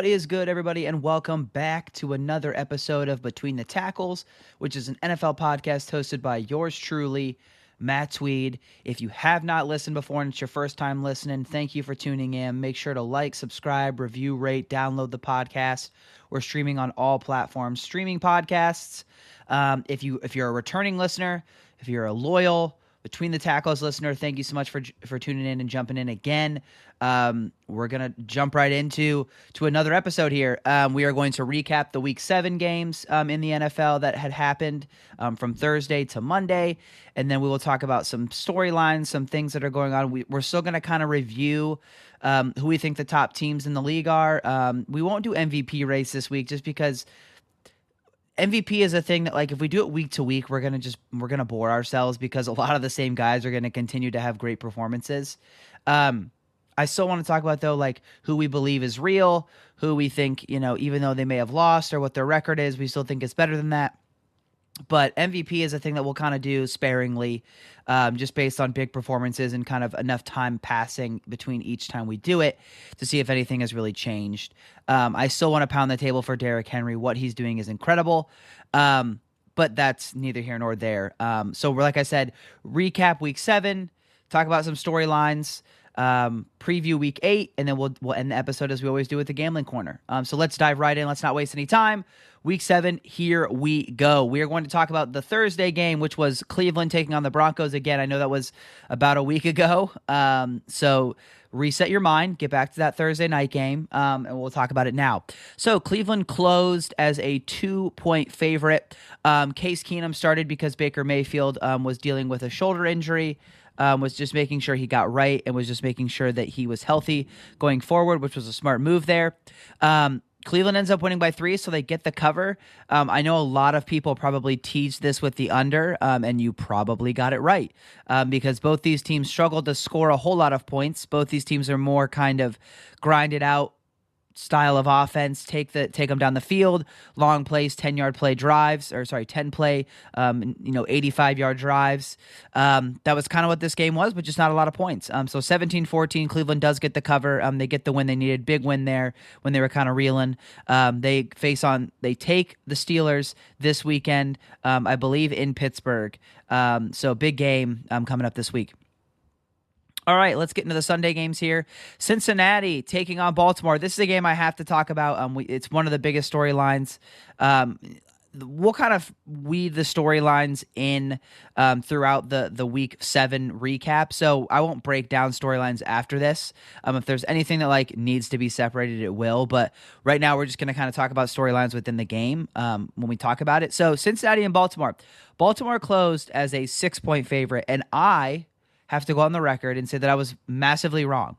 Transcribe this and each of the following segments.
What is good, everybody, and welcome back to another episode of Between the Tackles, which is an NFL podcast hosted by yours truly, Matt Tweed. If you have not listened before and it's your first time listening, thank you for tuning in. Make sure to like, subscribe, review, rate, download the podcast. We're streaming on all platforms, streaming podcasts. Um, if you if you're a returning listener, if you're a loyal between the tackles listener, thank you so much for for tuning in and jumping in again. Um, we're gonna jump right into to another episode here. Um, we are going to recap the Week Seven games um, in the NFL that had happened um, from Thursday to Monday, and then we will talk about some storylines, some things that are going on. We, are still gonna kind of review. Um, who we think the top teams in the league are. Um, we won't do MVP race this week just because MVP is a thing that like if we do it week to week, we're gonna just we're gonna bore ourselves because a lot of the same guys are gonna continue to have great performances. Um, I still want to talk about though, like who we believe is real, who we think, you know, even though they may have lost or what their record is, we still think it's better than that. But MVP is a thing that we'll kind of do sparingly, um, just based on big performances and kind of enough time passing between each time we do it to see if anything has really changed. Um, I still want to pound the table for Derrick Henry. What he's doing is incredible. Um, but that's neither here nor there. Um, so, we're like I said, recap week seven, talk about some storylines um, preview week eight, and then we'll we'll end the episode as we always do with the gambling corner. Um, so let's dive right in. Let's not waste any time. Week seven, here we go. We are going to talk about the Thursday game, which was Cleveland taking on the Broncos again. I know that was about a week ago. Um, so reset your mind, get back to that Thursday night game, um, and we'll talk about it now. So Cleveland closed as a two point favorite. Um, Case Keenum started because Baker Mayfield um, was dealing with a shoulder injury um, was just making sure he got right and was just making sure that he was healthy going forward, which was a smart move there. Um, Cleveland ends up winning by three, so they get the cover. Um, I know a lot of people probably teased this with the under, um, and you probably got it right um, because both these teams struggled to score a whole lot of points. Both these teams are more kind of grinded out style of offense. Take the take them down the field, long plays, ten yard play drives, or sorry, ten play, um, you know, eighty five yard drives. Um, that was kind of what this game was, but just not a lot of points. Um, so 17-14, Cleveland does get the cover. Um, they get the win they needed, big win there when they were kind of reeling. Um, they face on, they take the Steelers this weekend, um, I believe in Pittsburgh. So big game coming up this week. All right, let's get into the Sunday games here. Cincinnati taking on Baltimore. This is a game I have to talk about. Um, we, it's one of the biggest storylines. Um, we'll kind of weed the storylines in um, throughout the the week seven recap. So I won't break down storylines after this. Um, if there's anything that like needs to be separated, it will. But right now, we're just going to kind of talk about storylines within the game um, when we talk about it. So Cincinnati and Baltimore. Baltimore closed as a six point favorite, and I have to go on the record and say that I was massively wrong.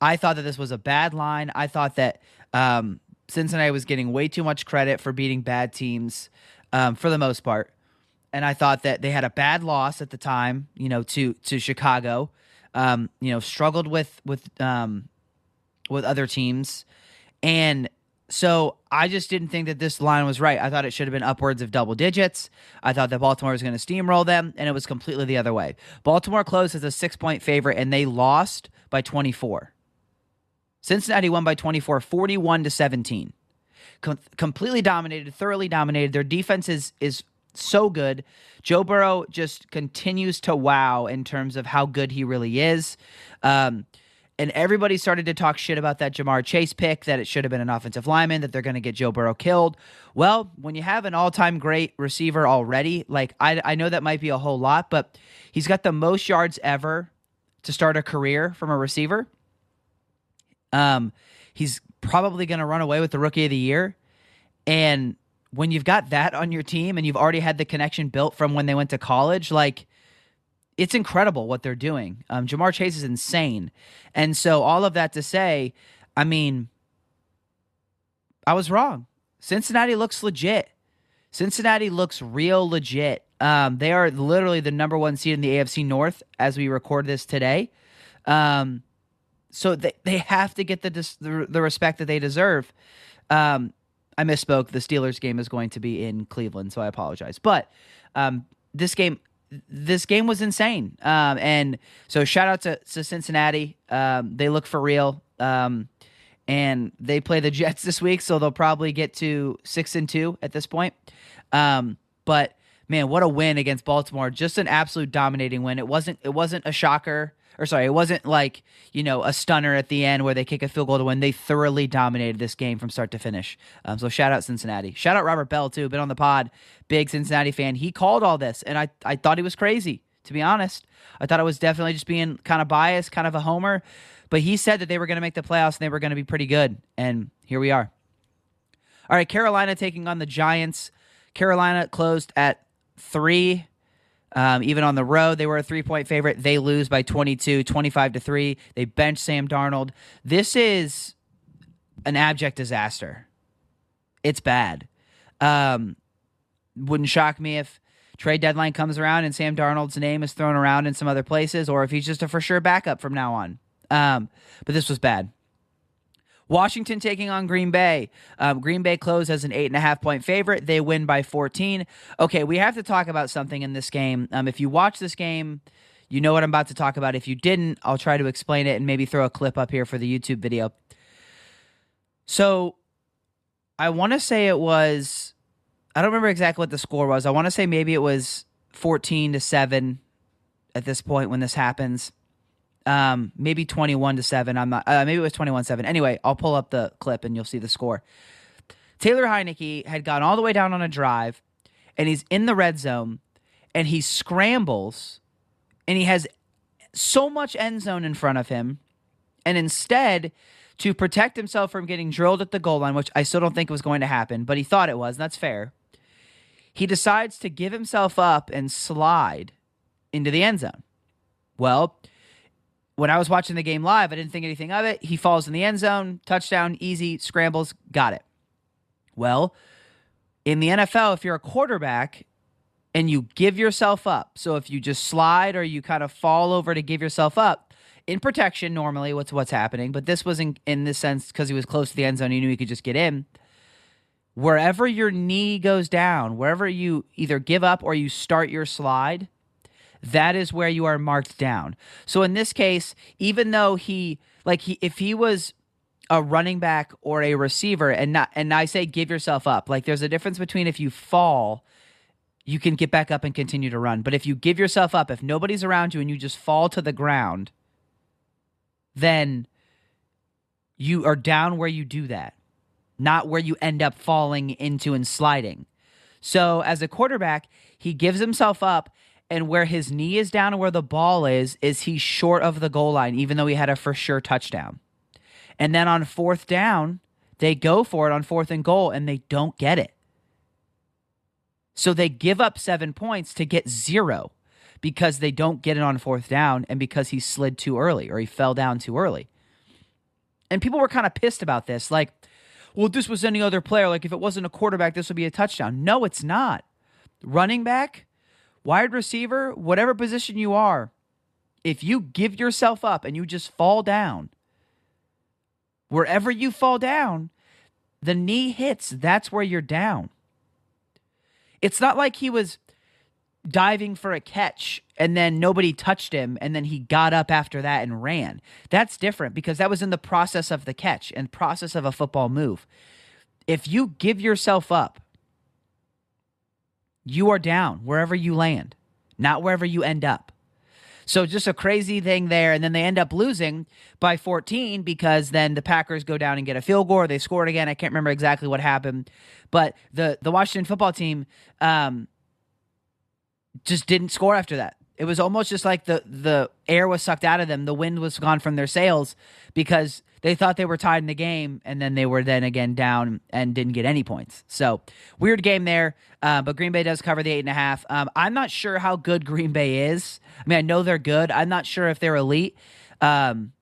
I thought that this was a bad line. I thought that um, Cincinnati was getting way too much credit for beating bad teams um, for the most part, and I thought that they had a bad loss at the time, you know, to to Chicago. Um, you know, struggled with with um, with other teams, and so I just didn't think that this line was right. I thought it should have been upwards of double digits. I thought that Baltimore was going to steamroll them, and it was completely the other way. Baltimore closed as a six point favorite, and they lost by 24. Cincinnati won by 24, 41 to 17. Com- completely dominated, thoroughly dominated. Their defense is is so good. Joe Burrow just continues to wow in terms of how good he really is. Um, and everybody started to talk shit about that Ja'Marr Chase pick, that it should have been an offensive lineman, that they're going to get Joe Burrow killed. Well, when you have an all time great receiver already, like I, I know that might be a whole lot, but he's got the most yards ever to start a career from a receiver. Um, he's probably going to run away with the rookie of the year. And when you've got that on your team and you've already had the connection built from when they went to college, like it's incredible what they're doing. Um, Ja'Marr Chase is insane. And so, all of that to say, I mean, I was wrong. Cincinnati looks legit. Cincinnati looks real legit. Um, they are literally the number one seed in the AFC North as we record this today. Um, so they, they have to get the, the, the respect that they deserve. Um, I misspoke. The Steelers game is going to be in Cleveland, so I apologize. But um, this game, this game was insane. Um, and so shout out to, to Cincinnati. Um, they look for real. Um, and they play the Jets this week, so they'll probably get to six and two at this point. Um, but man, what a win against Baltimore! Just an absolute dominating win. It wasn't it wasn't a shocker, or sorry, it wasn't like you know a stunner at the end where they kick a field goal to win. They thoroughly dominated this game from start to finish. Um, so shout out Cincinnati. Shout out Robert Bell too. Been on the pod, big Cincinnati fan. He called all this, and I I thought he was crazy. To be honest, I thought it was definitely just being kind of biased, kind of a homer. But he said that they were going to make the playoffs and they were going to be pretty good. And here we are. All right, Carolina taking on the Giants. Carolina closed at three. Um, even on the road, they were a three point favorite. They lose by 22, 25 to 3. They bench Sam Darnold. This is an abject disaster. It's bad. Um, wouldn't shock me if trade deadline comes around and Sam Darnold's name is thrown around in some other places, or if he's just a for sure backup from now on. Um, but this was bad. Washington taking on Green Bay. Um, Green Bay closed as an eight and a half point favorite. They win by 14. Okay, we have to talk about something in this game. Um, if you watch this game, you know what I'm about to talk about. If you didn't, I'll try to explain it and maybe throw a clip up here for the YouTube video. So I want to say it was, I don't remember exactly what the score was. I want to say maybe it was 14 to 7 at this point when this happens um, maybe 21 to 7. I'm not, uh, maybe it was 21 7. Anyway, I'll pull up the clip and you'll see the score. Taylor Heinicke had gone all the way down on a drive and he's in the red zone and he scrambles and he has so much end zone in front of him. And instead, to protect himself from getting drilled at the goal line, which I still don't think was going to happen, but he thought it was, and that's fair. He decides to give himself up and slide into the end zone. Well, when I was watching the game live, I didn't think anything of it. He falls in the end zone, touchdown, easy, scrambles, got it. Well, in the NFL, if you're a quarterback and you give yourself up, so if you just slide or you kind of fall over to give yourself up, in protection, normally what's what's happening, but this was in, in this sense because he was close to the end zone, he knew he could just get in. Wherever your knee goes down, wherever you either give up or you start your slide, that is where you are marked down. So in this case, even though he like he if he was a running back or a receiver and not and I say give yourself up. Like there's a difference between if you fall, you can get back up and continue to run. But if you give yourself up, if nobody's around you and you just fall to the ground, then you are down where you do that, not where you end up falling into and sliding. So as a quarterback, he gives himself up and where his knee is down and where the ball is is he's short of the goal line even though he had a for sure touchdown. And then on fourth down they go for it on fourth and goal and they don't get it. So they give up seven points to get zero because they don't get it on fourth down and because he slid too early or he fell down too early. And people were kind of pissed about this like well if this was any other player like if it wasn't a quarterback this would be a touchdown. No it's not. Running back wide receiver, whatever position you are, if you give yourself up and you just fall down, wherever you fall down, the knee hits, that's where you're down. It's not like he was diving for a catch and then nobody touched him and then he got up after that and ran. That's different because that was in the process of the catch and process of a football move. If you give yourself up you are down wherever you land, not wherever you end up. So just a crazy thing there. And then they end up losing by 14 because then the Packers go down and get a field goal. They scored again. I can't remember exactly what happened. But the, the Washington football team um, just didn't score after that. It was almost just like the, the air was sucked out of them. The wind was gone from their sails because they thought they were tied in the game, and then they were then again down and didn't get any points. So weird game there. Uh, but Green Bay does cover the eight and a half. Um, I'm not sure how good Green Bay is. I mean, I know they're good. I'm not sure if they're elite. Um,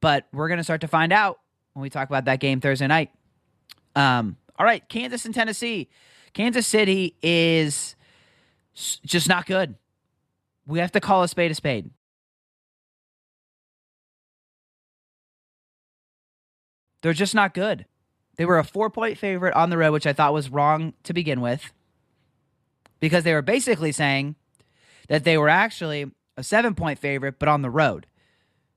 but we're gonna start to find out when we talk about that game Thursday night. Um, all right, Kansas and Tennessee. Kansas City is just not good. We have to call a spade a spade. They're just not good. They were a four point favorite on the road, which I thought was wrong to begin with, because they were basically saying that they were actually a seven point favorite, but on the road.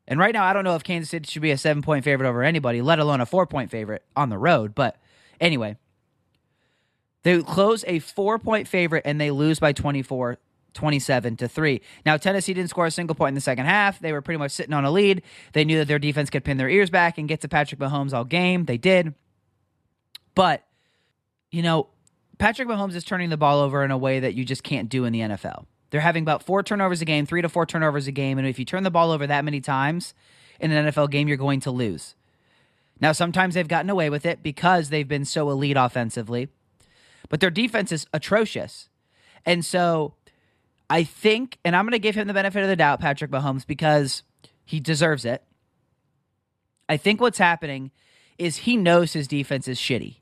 And right now, I don't know if Kansas City should be a seven point favorite over anybody, let alone a four point favorite on the road. But anyway, they close a four point favorite and they lose by 24, 27 to 3. Now, Tennessee didn't score a single point in the second half. They were pretty much sitting on a lead. They knew that their defense could pin their ears back and get to Patrick Mahomes all game. They did. But, you know, Patrick Mahomes is turning the ball over in a way that you just can't do in the NFL. They're having about four turnovers a game, three to four turnovers a game. And if you turn the ball over that many times in an NFL game, you're going to lose. Now, sometimes they've gotten away with it because they've been so elite offensively, but their defense is atrocious. And so I think, and I'm going to give him the benefit of the doubt, Patrick Mahomes, because he deserves it. I think what's happening is he knows his defense is shitty.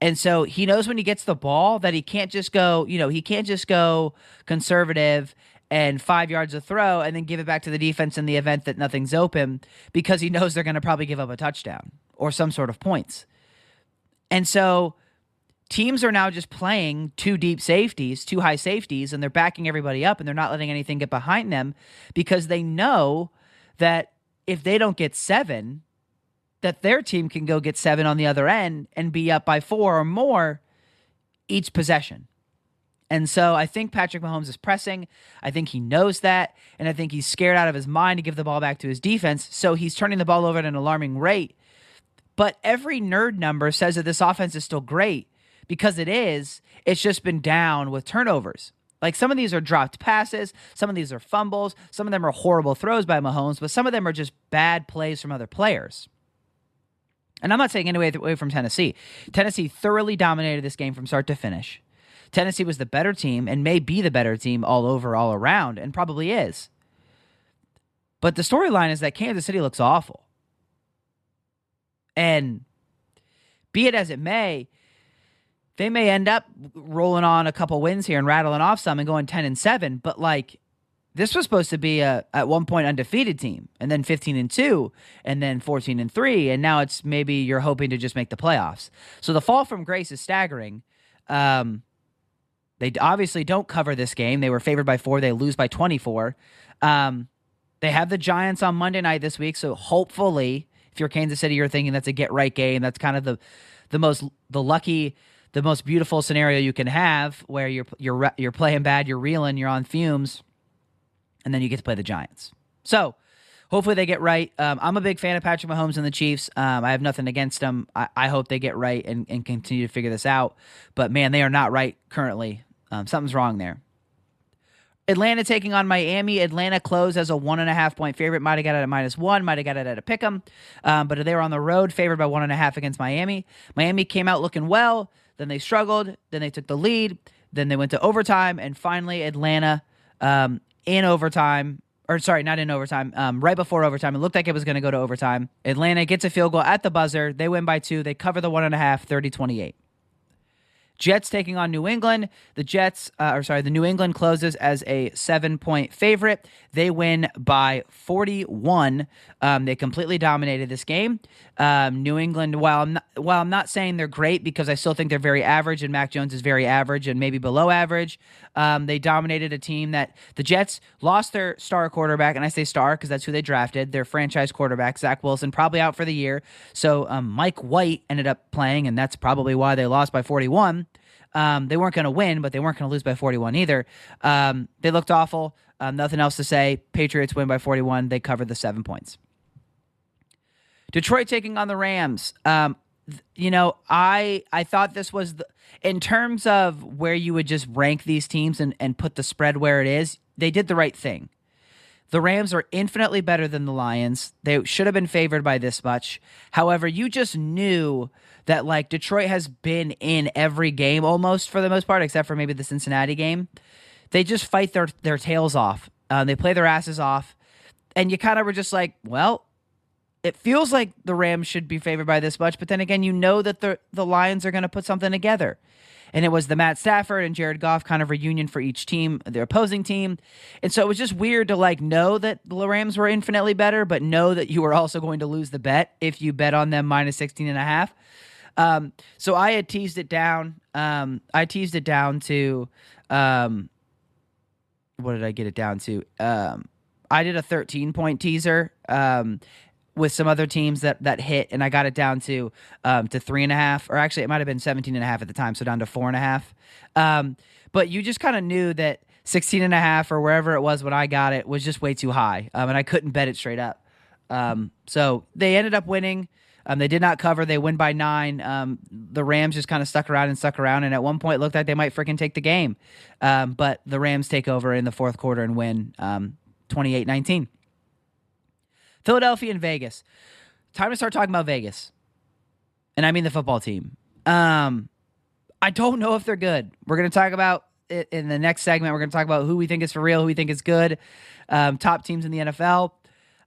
And so he knows when he gets the ball that he can't just go, you know, he can't just go conservative and five yards of throw and then give it back to the defense in the event that nothing's open because he knows they're going to probably give up a touchdown or some sort of points. And so teams are now just playing two deep safeties, two high safeties, and they're backing everybody up and they're not letting anything get behind them because they know that if they don't get seven, that their team can go get seven on the other end and be up by four or more each possession. And so I think Patrick Mahomes is pressing. I think he knows that. And I think he's scared out of his mind to give the ball back to his defense. So he's turning the ball over at an alarming rate. But every nerd number says that this offense is still great because it is. It's just been down with turnovers. Like some of these are dropped passes, some of these are fumbles, some of them are horrible throws by Mahomes, but some of them are just bad plays from other players. And I'm not saying any away from Tennessee. Tennessee thoroughly dominated this game from start to finish. Tennessee was the better team and may be the better team all over, all around, and probably is. But the storyline is that Kansas City looks awful. And be it as it may, they may end up rolling on a couple wins here and rattling off some and going 10 and 7, but like this was supposed to be a at one point undefeated team and then 15 and 2 and then 14 and 3 and now it's maybe you're hoping to just make the playoffs. So the fall from grace is staggering. Um, they obviously don't cover this game. They were favored by four. They lose by 24 um, they have the giants on monday night this week so hopefully if you're kansas city you're thinking that's a get right game that's kind of the the most the lucky the most beautiful scenario you can have where you're you're you're playing bad you're reeling you're on fumes and then you get to play the Giants. So hopefully they get right. Um, I'm a big fan of Patrick Mahomes and the Chiefs. Um, I have nothing against them. I, I hope they get right and, and, continue to figure this out. But man, they are not right currently. Um, something's wrong there. Atlanta taking on Miami. Atlanta closed as a one and a half point favorite. Might have got it at minus one. Might have got it at a pick 'em. Um, but they were on the road, favored by one and a half against Miami. Miami came out looking well. Then they struggled. Then they took the lead. Then they went to overtime, and finally Atlanta um, in overtime, or sorry, not in overtime, um, right before overtime. It looked like it was going to go to overtime. Atlanta gets a field goal at the buzzer. They win by two. They cover the one and a half, 30 28. Jets taking on New England. The Jets, uh, or sorry, the New England closes as a seven point favorite. They win by 41. Um, they completely dominated this game. Um, New England, while I'm, not, while I'm not saying they're great because I still think they're very average and Mac Jones is very average and maybe below average, um, they dominated a team that the Jets lost their star quarterback. And I say star because that's who they drafted, their franchise quarterback, Zach Wilson, probably out for the year. So um, Mike White ended up playing, and that's probably why they lost by 41. Um, they weren't going to win, but they weren't going to lose by 41 either. Um, they looked awful. Um, nothing else to say. Patriots win by 41. They covered the seven points. Detroit taking on the Rams. Um, you know, I I thought this was the, in terms of where you would just rank these teams and, and put the spread where it is. They did the right thing. The Rams are infinitely better than the Lions. They should have been favored by this much. However, you just knew that like Detroit has been in every game almost for the most part, except for maybe the Cincinnati game. They just fight their their tails off. Uh, they play their asses off, and you kind of were just like, well, it feels like the Rams should be favored by this much, but then again, you know that the the Lions are going to put something together. And it was the Matt Stafford and Jared Goff kind of reunion for each team, their opposing team. And so it was just weird to like know that the Rams were infinitely better, but know that you were also going to lose the bet if you bet on them minus 16 and a half. Um, so I had teased it down. Um, I teased it down to, um, what did I get it down to? Um, I did a 13 point teaser um, with some other teams that that hit, and I got it down to um, to three and a half, or actually it might have been 17 and a half at the time, so down to four and a half. Um, but you just kind of knew that 16 and a half or wherever it was when I got it was just way too high, um, and I couldn't bet it straight up. Um, so they ended up winning. Um, they did not cover. They win by nine. Um, the Rams just kind of stuck around and stuck around, and at one point looked like they might freaking take the game. But the Rams take over in the fourth quarter and win um, 28 19. Philadelphia and Vegas. Time to start talking about Vegas. And I mean the football team. Um, I don't know if they're good. We're going to talk about it in the next segment. We're going to talk about who we think is for real, who we think is good, um, top teams in the NFL.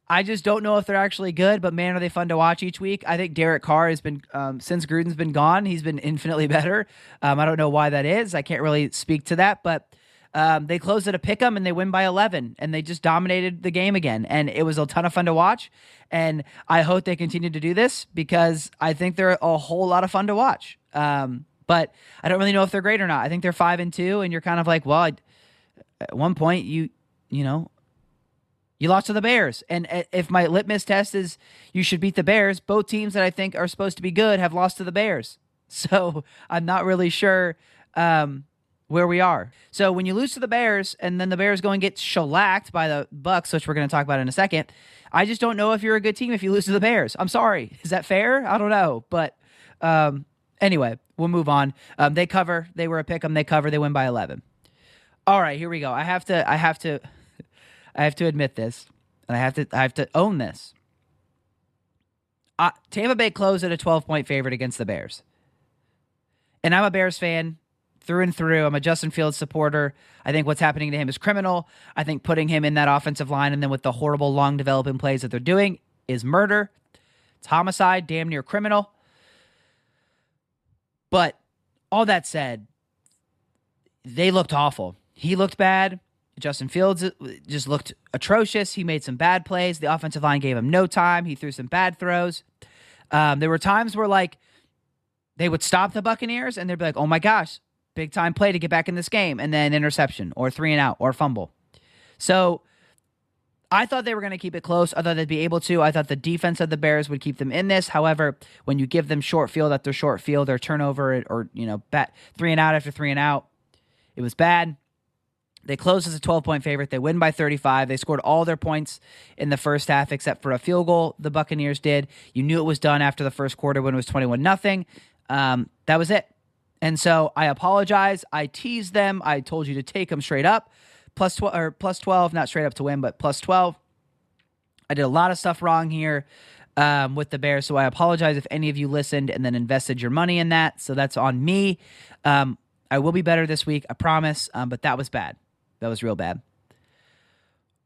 I just don't know if they're actually good, but man, are they fun to watch each week. I think Derek Carr has been, um, since Gruden's been gone, he's been infinitely better. Um, I don't know why that is. I can't really speak to that, but um, they closed at a pick 'em and they win by 11, and they just dominated the game again. And it was a ton of fun to watch. And I hope they continue to do this because I think they're a whole lot of fun to watch. Um, but I don't really know if they're great or not. I think they're five and two, and you're kind of like, well, I, at one point you, you know, you lost to the Bears. And if my litmus test is you should beat the Bears, both teams that I think are supposed to be good have lost to the Bears. So I'm not really sure um, where we are. So when you lose to the Bears and then the Bears go and get shellacked by the Bucs, which we're going to talk about in a second, I just don't know if you're a good team if you lose to the Bears. I'm sorry. Is that fair? I don't know. But um, anyway, we'll move on. Um, they cover. They were a pick 'em. They cover. They win by 11. All right, here we go. I have to. I have to. I have to admit this, and I have to I have to own this. Uh, Tampa Bay closed at a 12 point favorite against the Bears. And I'm a Bears fan through and through. I'm a Justin Fields supporter. I think what's happening to him is criminal. I think putting him in that offensive line and then with the horrible long developing plays that they're doing is murder. It's homicide, damn near criminal. But all that said, they looked awful. He looked bad. Justin Fields uh, just looked atrocious. He made some bad plays. The offensive line gave him no time. He threw some bad throws. Um, there were times where like they would stop the Buccaneers and they'd be like, "Oh my gosh, big time play to get back in this game," and then interception or three and out or fumble. So I thought they were going to keep it close. I thought they'd be able to. I thought the defense of the Bears would keep them in this. However, when you give them short field after short field or turnover or you know bat three and out after three and out, it was bad. They closed as a 12 point favorite. They win by 35. They scored all their points in the first half except for a field goal. The Buccaneers did. You knew it was done after the first quarter when it was 21 nothing. Um, that was it. And so I apologize. I teased them. I told you to take them straight up, plus 12 or plus 12, not straight up to win, but plus 12. I did a lot of stuff wrong here um, with the Bears. So I apologize if any of you listened and then invested your money in that. So that's on me. Um, I will be better this week, I promise. Um, but that was bad. That was real bad.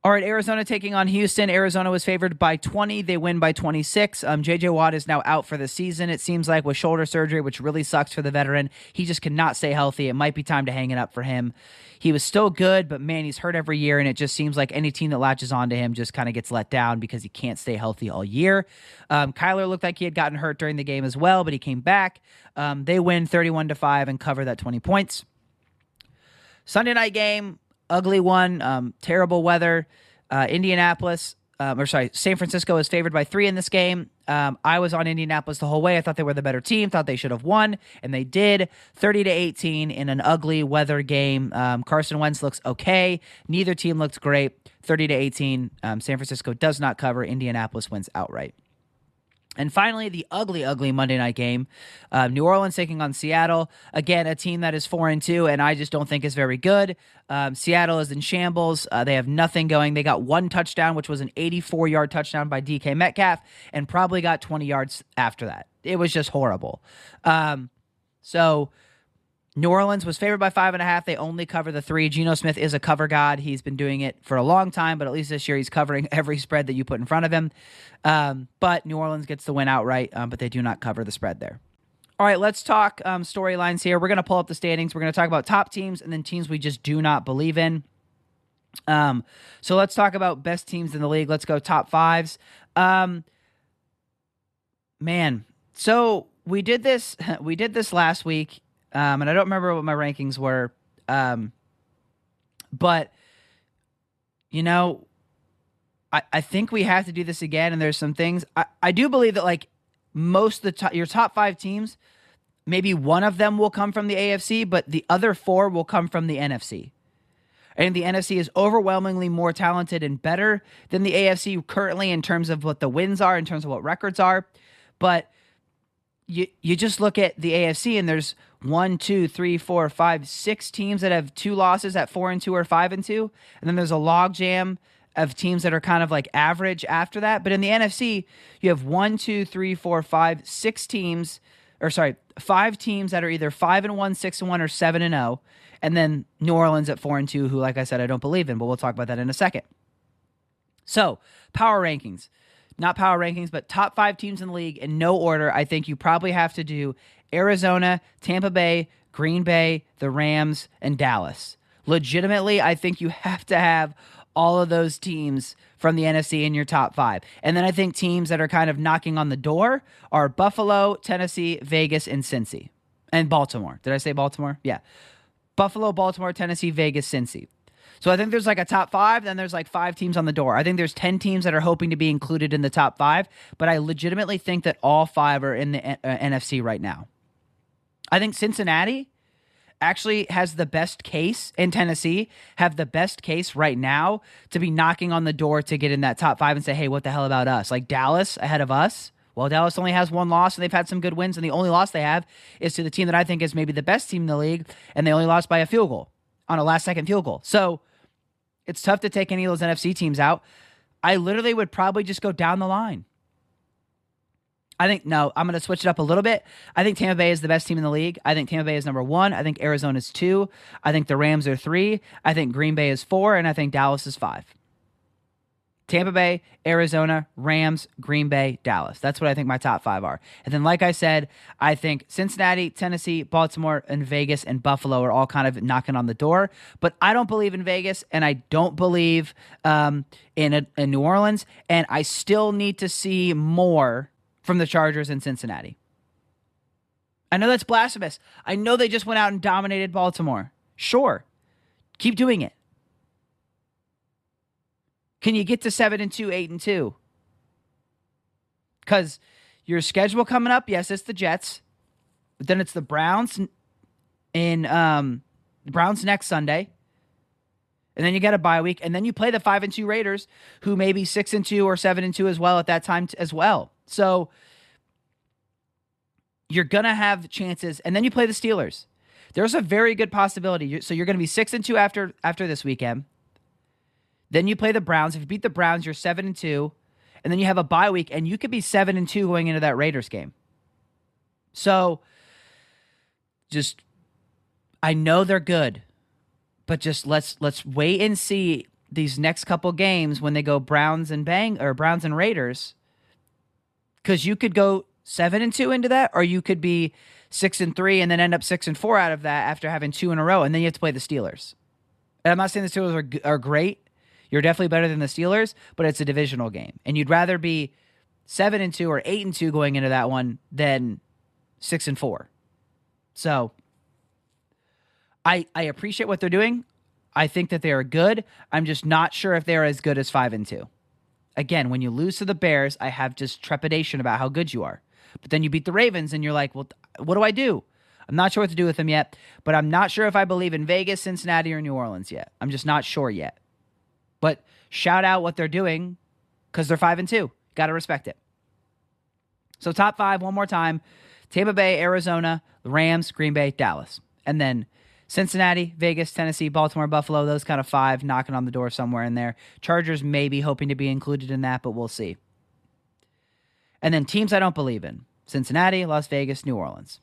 All right, Arizona taking on Houston. Arizona was favored by 20. They win by 26. Um, JJ Watt is now out for the season, it seems like, with shoulder surgery, which really sucks for the veteran. He just cannot stay healthy. It might be time to hang it up for him. He was still good, but man, he's hurt every year, and it just seems like any team that latches onto him just kind of gets let down because he can't stay healthy all year. Um, Kyler looked like he had gotten hurt during the game as well, but he came back. Um, they win 31 to 5 and cover that 20 points. Sunday night game, ugly one, um, terrible weather. Uh, Indianapolis, um, or sorry, San Francisco is favored by three in this game. Um, I was on Indianapolis the whole way. I thought they were the better team. Thought they should have won, and they did. Thirty to eighteen in an ugly weather game. Um, Carson Wentz looks okay. Neither team looked great. Thirty to eighteen. Um, San Francisco does not cover. Indianapolis wins outright. And finally, the ugly, ugly Monday night game. Uh, New Orleans taking on Seattle. Again, a team that is 4 and 2, and I just don't think is very good. Um, Seattle is in shambles. Uh, they have nothing going. They got one touchdown, which was an 84 yard touchdown by DK Metcalf, and probably got 20 yards after that. It was just horrible. Um, so New Orleans was favored by five and a half. They only cover the three. Geno Smith is a cover god. He's been doing it for a long time, but at least this year he's covering every spread that you put in front of him. Um, but New Orleans gets the win outright, um, but they do not cover the spread there. All right, let's talk um, storylines here. We're going to pull up the standings. We're going to talk about top teams and then teams we just do not believe in. Um, so let's talk about best teams in the league. Let's go top fives. Um, man, so we did this. We did this last week um, and I don't remember what my rankings were. Um, but you know, I, I think we have to do this again. And there's some things I, I do believe that like most of the top, your top five teams, maybe one of them will come from the AFC, but the other four will come from the NFC. And the NFC is overwhelmingly more talented and better than the AFC currently in terms of what the wins are, in terms of what records are. But you you just look at the AFC and there's one, two, three, four, five, six teams that have two losses at four and two or five and two, and then there's a logjam of teams that are kind of like average after that. But in the NFC, you have one, two, three, four, five, six teams, or sorry, five teams that are either five and one, six and one, or seven and zero, and then New Orleans at four and two, who, like I said, I don't believe in, but we'll talk about that in a second. So, power rankings. Not power rankings, but top five teams in the league in no order. I think you probably have to do Arizona, Tampa Bay, Green Bay, the Rams, and Dallas. Legitimately, I think you have to have all of those teams from the NFC in your top five. And then I think teams that are kind of knocking on the door are Buffalo, Tennessee, Vegas, and Cincy. And Baltimore. Did I say Baltimore? Yeah. Buffalo, Baltimore, Tennessee, Vegas, Cincy. So I think there's like a top five, then there's like five teams on the door. I think there's 10 teams that are hoping to be included in the top five, but I legitimately think that all five are in the uh, NFC right now. I think Cincinnati actually has the best case in Tennessee, have the best case right now to be knocking on the door to get in that top five and say, hey, what the hell about us? Like Dallas ahead of us. Well, Dallas only has one loss, and they've had some good wins, and the only loss they have is to the team that I think is maybe the best team in the league, and they only lost by a field goal on a last second field goal. So it's tough to take any of those NFC teams out. I literally would probably just go down the line. I think no, I'm going to switch it up a little bit. I think Tampa Bay is the best team in the league. I think Tampa Bay is number one. I think Arizona is two. I think the Rams are three. I think Green Bay is four, and I think Dallas is five. Tampa Bay, Arizona, Rams, Green Bay, Dallas. That's what I think my top five are. And then, like I said, I think Cincinnati, Tennessee, Baltimore, and Vegas and Buffalo are all kind of knocking on the door. But I don't believe in Vegas, and I don't believe um, in, a, in New Orleans, and I still need to see more from the Chargers in Cincinnati. I know that's blasphemous. I know they just went out and dominated Baltimore. Sure. Keep doing it. Can you get to 7 and 2, 8 and 2? Cuz your schedule coming up, yes, it's the Jets. But then it's the Browns in um the Browns next Sunday. And then you get a bye week and then you play the 5 and 2 Raiders who may be 6 and 2 or 7 and 2 as well at that time t- as well. So you're to have chances and then you play the Steelers. There's a very good possibility. So you're going to be 6 and 2 after after this weekend. Then you play the Browns. If you beat the Browns, you're 7 and 2. And then you have a bye week and you could be 7 and 2 going into that Raiders game. So just I know they're good, but just let's let's wait and see these next couple games when they go Browns and Bang or Browns and Raiders because you could go seven and two into that, or you could be six and three and then end up six and four out of that after having two in a row, and then you have to play the Steelers. And I'm not saying the Steelers are are great. You're definitely better than the Steelers, but it's a divisional game, and you'd rather be seven and two or eight and two going into that one than six and four. So, I I appreciate what they're doing. I think that they are good. I'm just not sure if they're as good as five and two again, when you lose to the Bears, I have just trepidation about how good you are. But then you beat the Ravens and you're like, well, what do I do? I'm not sure what to do with them yet, but I'm not sure if I believe in Vegas, Cincinnati, or New Orleans yet. I'm just not sure yet. But shout out what they're doing because they're five and two. Got to respect it. So top five one more time: Tampa Bay, Arizona, Rams, Green Bay, Dallas, and then Cincinnati, Vegas, Tennessee, Baltimore, Buffalo, those kind of five knocking on the door somewhere in there. Chargers maybe hoping to be included in that, but we'll see. And then teams I don't believe in Cincinnati, Las Vegas, New Orleans.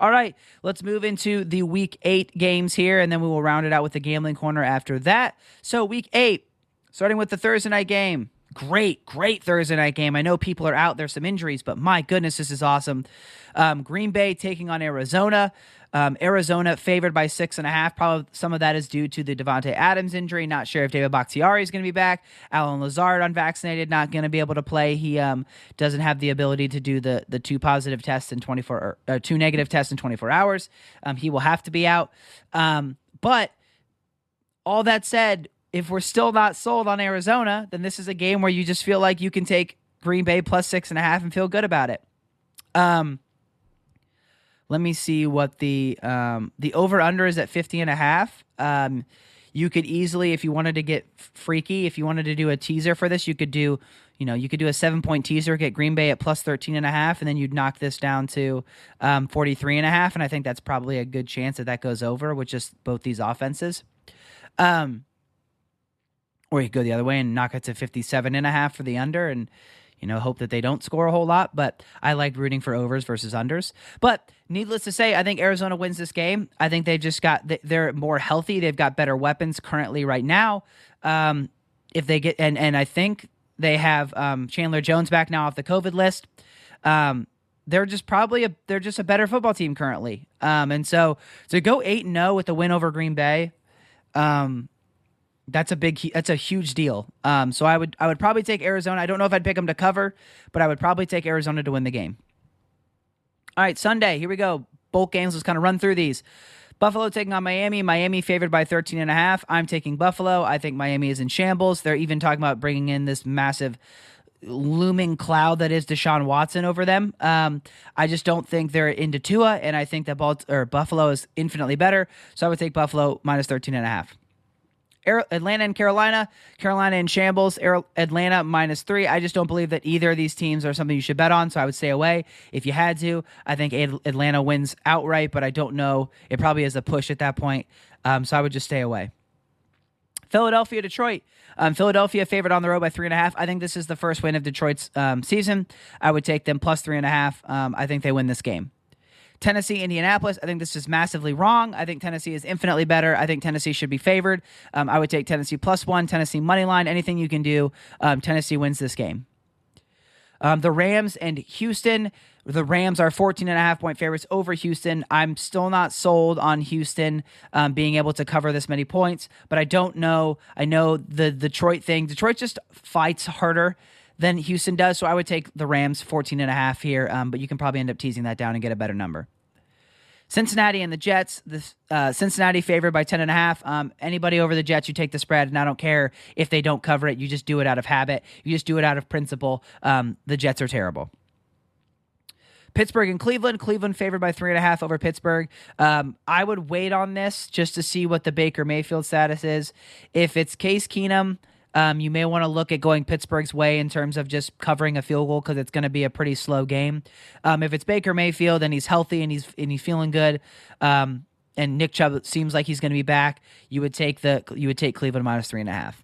All right, let's move into the week eight games here, and then we will round it out with the gambling corner after that. So, week eight, starting with the Thursday night game. Great, great Thursday night game. I know people are out. There's some injuries, but my goodness, this is awesome. Um, Green Bay taking on Arizona. Um, Arizona favored by six and a half. Probably some of that is due to the Davante Adams injury. Not sure if David Bakhtiari is going to be back. Allen Lazard unvaccinated, not going to be able to play. He um, doesn't have the ability to do the the two positive tests in 24 or two negative tests in 24 hours. Um, he will have to be out. Um, but all that said, if we're still not sold on Arizona, then this is a game where you just feel like you can take Green Bay plus six and a half and feel good about it. Um, let me see what the um, the over under is at 50 and a half. Um, you could easily, if you wanted to get freaky, if you wanted to do a teaser for this, you could do, you know, you could do a seven point teaser, get Green Bay at plus 13 and a half, and then you'd knock this down to um, 43 and a half. And I think that's probably a good chance that that goes over with just both these offenses. Um, or you could go the other way and knock it to 57 and a half for the under and you know hope that they don't score a whole lot but i like rooting for overs versus unders. But needless to say i think arizona wins this game. I think they've just got they're more healthy. They've got better weapons currently right now. Um, if they get and and i think they have um, chandler jones back now off the covid list. Um, they're just probably a they're just a better football team currently. Um, and so to go 8 and 0 with the win over green bay um, that's a big that's a huge deal. Um, so I would I would probably take Arizona. I don't know if I'd pick them to cover, but I would probably take Arizona to win the game. All right, Sunday, here we go. Both games, let's kind of run through these. Buffalo taking on Miami. Miami favored by 13 and a half. I'm taking Buffalo. I think Miami is in shambles. They're even talking about bringing in this massive looming cloud that is Deshaun Watson over them. Um, I just don't think they're into Tua, and I think that Balt- or Buffalo is infinitely better. So I would take Buffalo minus 13 and a half. Atlanta and Carolina. Carolina in shambles. Atlanta minus three. I just don't believe that either of these teams are something you should bet on, so I would stay away if you had to. I think Atlanta wins outright, but I don't know. It probably is a push at that point, um, so I would just stay away. Philadelphia, Detroit. Um, Philadelphia favored on the road by three and a half. I think this is the first win of Detroit's um, season. I would take them plus three and a half. Um, I think they win this game. Tennessee, Indianapolis. I think this is massively wrong. I think Tennessee is infinitely better. I think Tennessee should be favored. Um, I would take Tennessee plus one, Tennessee money line, anything you can do. Um, Tennessee wins this game. Um, the Rams and Houston. The Rams are 14 and a half point favorites over Houston. I'm still not sold on Houston um, being able to cover this many points, but I don't know. I know the Detroit thing. Detroit just fights harder than Houston does. So I would take the Rams 14 and a half here, um, but you can probably end up teasing that down and get a better number. Cincinnati and the Jets. The uh, Cincinnati favored by ten and a half. Um, anybody over the Jets, you take the spread, and I don't care if they don't cover it. You just do it out of habit. You just do it out of principle. Um, the Jets are terrible. Pittsburgh and Cleveland. Cleveland favored by three and a half over Pittsburgh. Um, I would wait on this just to see what the Baker Mayfield status is. If it's Case Keenum um, you may want to look at going Pittsburgh's way in terms of just covering a field goal because it's going to be a pretty slow game. Um, if it's Baker Mayfield and he's healthy and he's and he's feeling good, um, and Nick Chubb seems like he's going to be back, you would take the you would take Cleveland minus three and a half.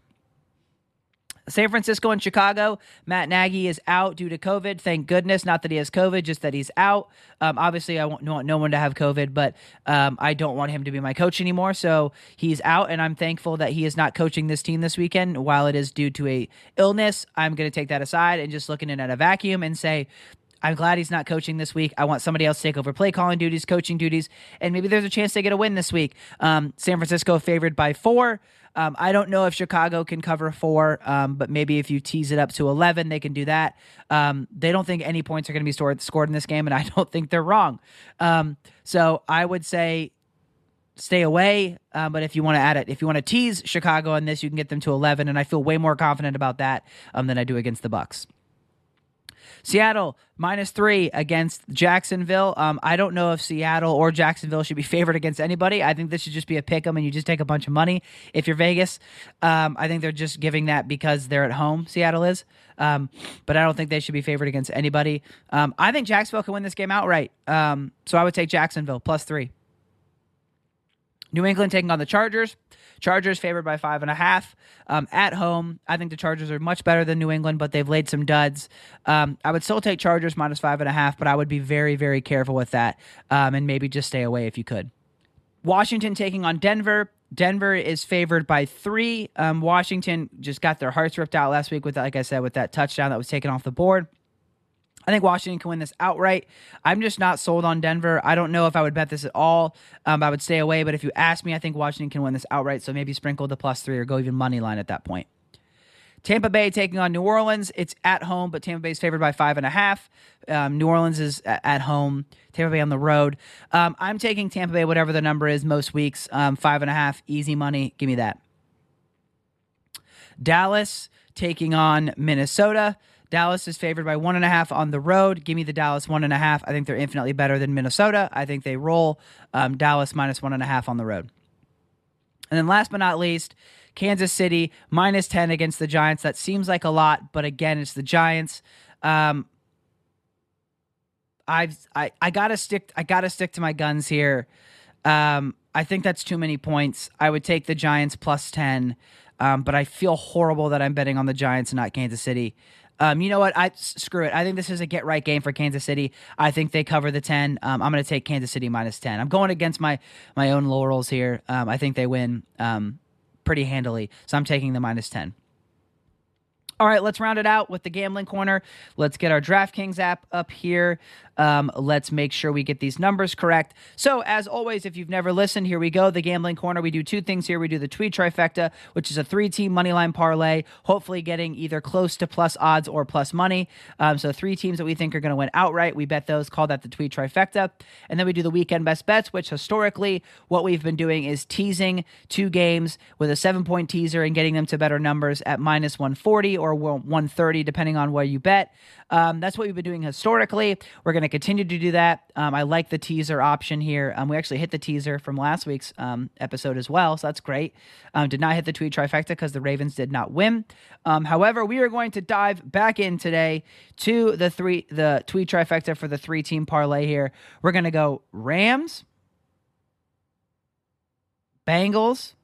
San Francisco and Chicago. Matt Nagy is out due to COVID. Thank goodness. Not that he has COVID, just that he's out. Um, obviously, I want no one to have COVID, but um, I don't want him to be my coach anymore. So he's out, and I'm thankful that he is not coaching this team this weekend. While it is due to a illness, I'm going to take that aside and just looking in at a vacuum and say, I'm glad he's not coaching this week. I want somebody else to take over play calling duties, coaching duties, and maybe there's a chance they get a win this week. Um, San Francisco favored by four. Um, I don't know if Chicago can cover four, um, but maybe if you tease it up to 11, they can do that. Um, they don't think any points are going to be stored, scored in this game, and I don't think they're wrong. Um, so I would say stay away. Uh, but if you want to add it, if you want to tease Chicago on this, you can get them to 11, and I feel way more confident about that um, than I do against the Bucs. Seattle minus three against Jacksonville. Um, I don't know if Seattle or Jacksonville should be favored against anybody. I think this should just be a pick 'em and you just take a bunch of money if you're Vegas. Um, I think they're just giving that because they're at home. Seattle is, um, but I don't think they should be favored against anybody. Um, I think Jacksonville can win this game outright. Um, so I would take Jacksonville plus three. New England taking on the Chargers. Chargers favored by five and a half um, at home. I think the Chargers are much better than New England, but they've laid some duds. Um, I would still take Chargers minus five and a half, but I would be very, very careful with that um, and maybe just stay away if you could. Washington taking on Denver. Denver is favored by three. Um, Washington just got their hearts ripped out last week with, like I said, with that touchdown that was taken off the board. I think Washington can win this outright. I'm just not sold on Denver. I don't know if I would bet this at all. Um, I would stay away. But if you ask me, I think Washington can win this outright. So maybe sprinkle the plus three or go even money line at that point. Tampa Bay taking on New Orleans. It's at home, but Tampa Bay is favored by five and a half. Um, New Orleans is at home. Tampa Bay on the road. Um, I'm taking Tampa Bay, whatever the number is most weeks. Um, five and a half, easy money. Give me that. Dallas taking on Minnesota. Dallas is favored by one and a half on the road. Give me the Dallas one and a half. I think they're infinitely better than Minnesota. I think they roll um, Dallas minus one and a half on the road. And then last but not least, Kansas City minus 10 against the Giants. That seems like a lot, but again, it's the Giants. Um, I've I, I gotta stick I gotta stick to my guns here. Um, I think that's too many points. I would take the Giants plus 10. Um, but I feel horrible that I'm betting on the Giants and not Kansas City. Um, you know what? I screw it. I think this is a get right game for Kansas City. I think they cover the ten. Um, I'm going to take Kansas City minus ten. I'm going against my my own laurels here. Um, I think they win um, pretty handily, so I'm taking the minus ten. All right, let's round it out with the gambling corner. Let's get our DraftKings app up here. Um, let's make sure we get these numbers correct. So, as always, if you've never listened, here we go. The gambling corner. We do two things here. We do the tweet trifecta, which is a three-team money line parlay, hopefully getting either close to plus odds or plus money. Um, so, three teams that we think are going to win outright. We bet those. Call that the tweet trifecta. And then we do the weekend best bets, which historically, what we've been doing is teasing two games with a seven-point teaser and getting them to better numbers at minus 140 or 130, depending on where you bet. Um, that's what we've been doing historically. We're going to continue to do that. Um, I like the teaser option here. Um, we actually hit the teaser from last week's um, episode as well, so that's great. Um, did not hit the tweet trifecta because the Ravens did not win. Um, however, we are going to dive back in today to the three the tweet trifecta for the three team parlay here. We're going to go Rams, Bengals.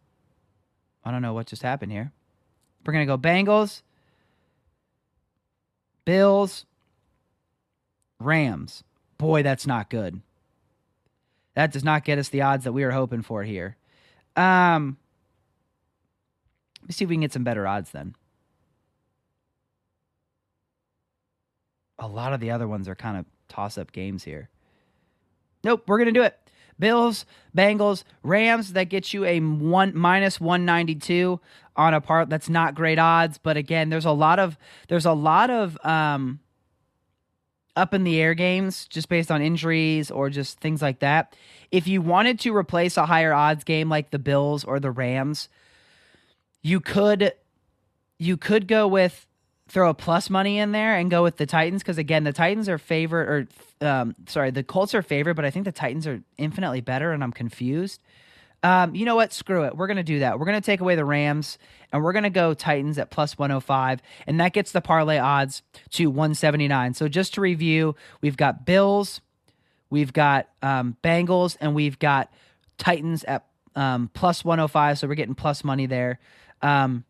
I don't know what just happened here. We're going to go Bengals, Bills, Rams. Boy, that's not good. That does not get us the odds that we were hoping for here. Um, let me see if we can get some better odds then. A lot of the other ones are kind of toss up games here. Nope, we're going to do it. Bills, Bengals, Rams, that gets you a one minus 192 on a part that's not great odds, but again, there's a lot of there's a lot of um up in the air games just based on injuries or just things like that. If you wanted to replace a higher odds game like the Bills or the Rams, you could you could go with throw a plus money in there and go with the Titans because again the Titans are favorite or um, sorry the Colts are favorite, but I think the Titans are infinitely better and I'm confused. Um, you know what? Screw it. We're gonna do that. We're gonna take away the Rams and we're gonna go Titans at plus 105, and that gets the parlay odds to 179. So just to review, we've got Bills, we've got um, Bengals, and we've got Titans at um, plus 105. So we're getting plus money there. Um,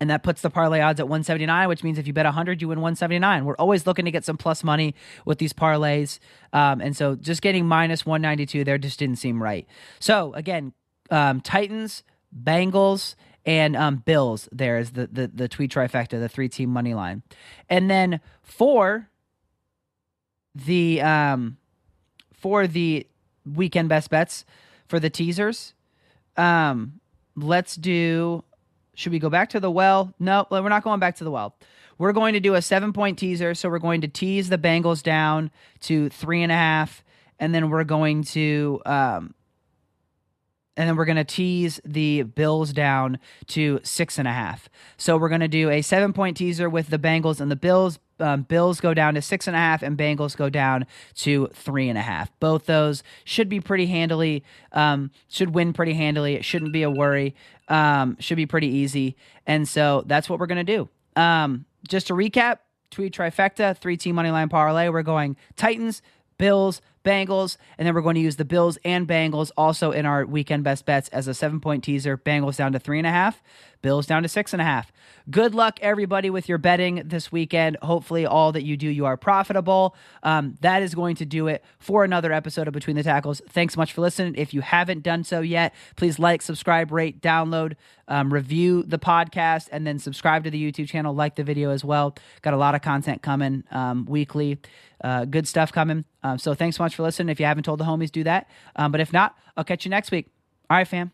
and that puts the parlay odds at 179, which means if you bet 100, you win 179. We're always looking to get some plus money with these parlays. Um, and so just getting minus 192 there just didn't seem right. So again, um, Titans, Bengals, and um, Bills there is the, the, the tweet trifecta, the three team money line. And then for the, um, for the weekend best bets for the teasers, um, let's do should we go back to the well? No, we're not going back to the well. We're going to do a seven point teaser. So we're going to tease the Bengals down to three and a half. And then we're going to, um, and then we're going to tease the Bills down to six and a half. So we're going to do a seven point teaser with the Bengals and the Bills. Um, Bills go down to six and a half, and Bengals go down to three and a half. Both those should be pretty handily, um, should win pretty handily. It shouldn't be a worry. Um, should be pretty easy. And so that's what we're going to do. Um, just to recap, tweet trifecta, three team money line parlay. We're going Titans, Bills, Bengals, and then we're going to use the Bills and Bengals also in our weekend best bets as a seven point teaser. Bengals down to three and a half, Bills down to six and a half. Good luck, everybody, with your betting this weekend. Hopefully, all that you do, you are profitable. Um, that is going to do it for another episode of Between the Tackles. Thanks so much for listening. If you haven't done so yet, please like, subscribe, rate, download, um, review the podcast, and then subscribe to the YouTube channel. Like the video as well. Got a lot of content coming um, weekly. Uh, good stuff coming. Um, so thanks so much for listening. If you haven't told the homies, do that. Um, but if not, I'll catch you next week. All right, fam.